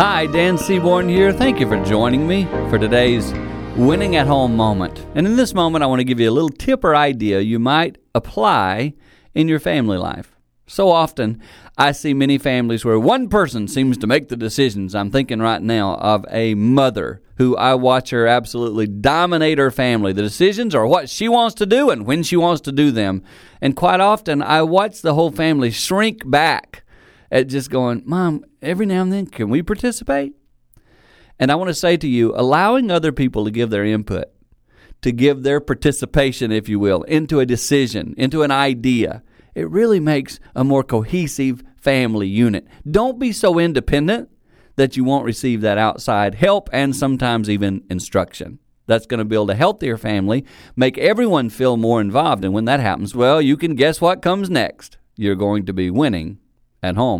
Hi, Dan Seaborn here. Thank you for joining me for today's winning at home moment. And in this moment, I want to give you a little tip or idea you might apply in your family life. So often, I see many families where one person seems to make the decisions. I'm thinking right now of a mother who I watch her absolutely dominate her family. The decisions are what she wants to do and when she wants to do them. And quite often, I watch the whole family shrink back at just going, Mom, every now and then, can we participate? And I want to say to you, allowing other people to give their input, to give their participation, if you will, into a decision, into an idea, it really makes a more cohesive family unit. Don't be so independent that you won't receive that outside help and sometimes even instruction. That's going to build a healthier family, make everyone feel more involved. And when that happens, well, you can guess what comes next. You're going to be winning at home.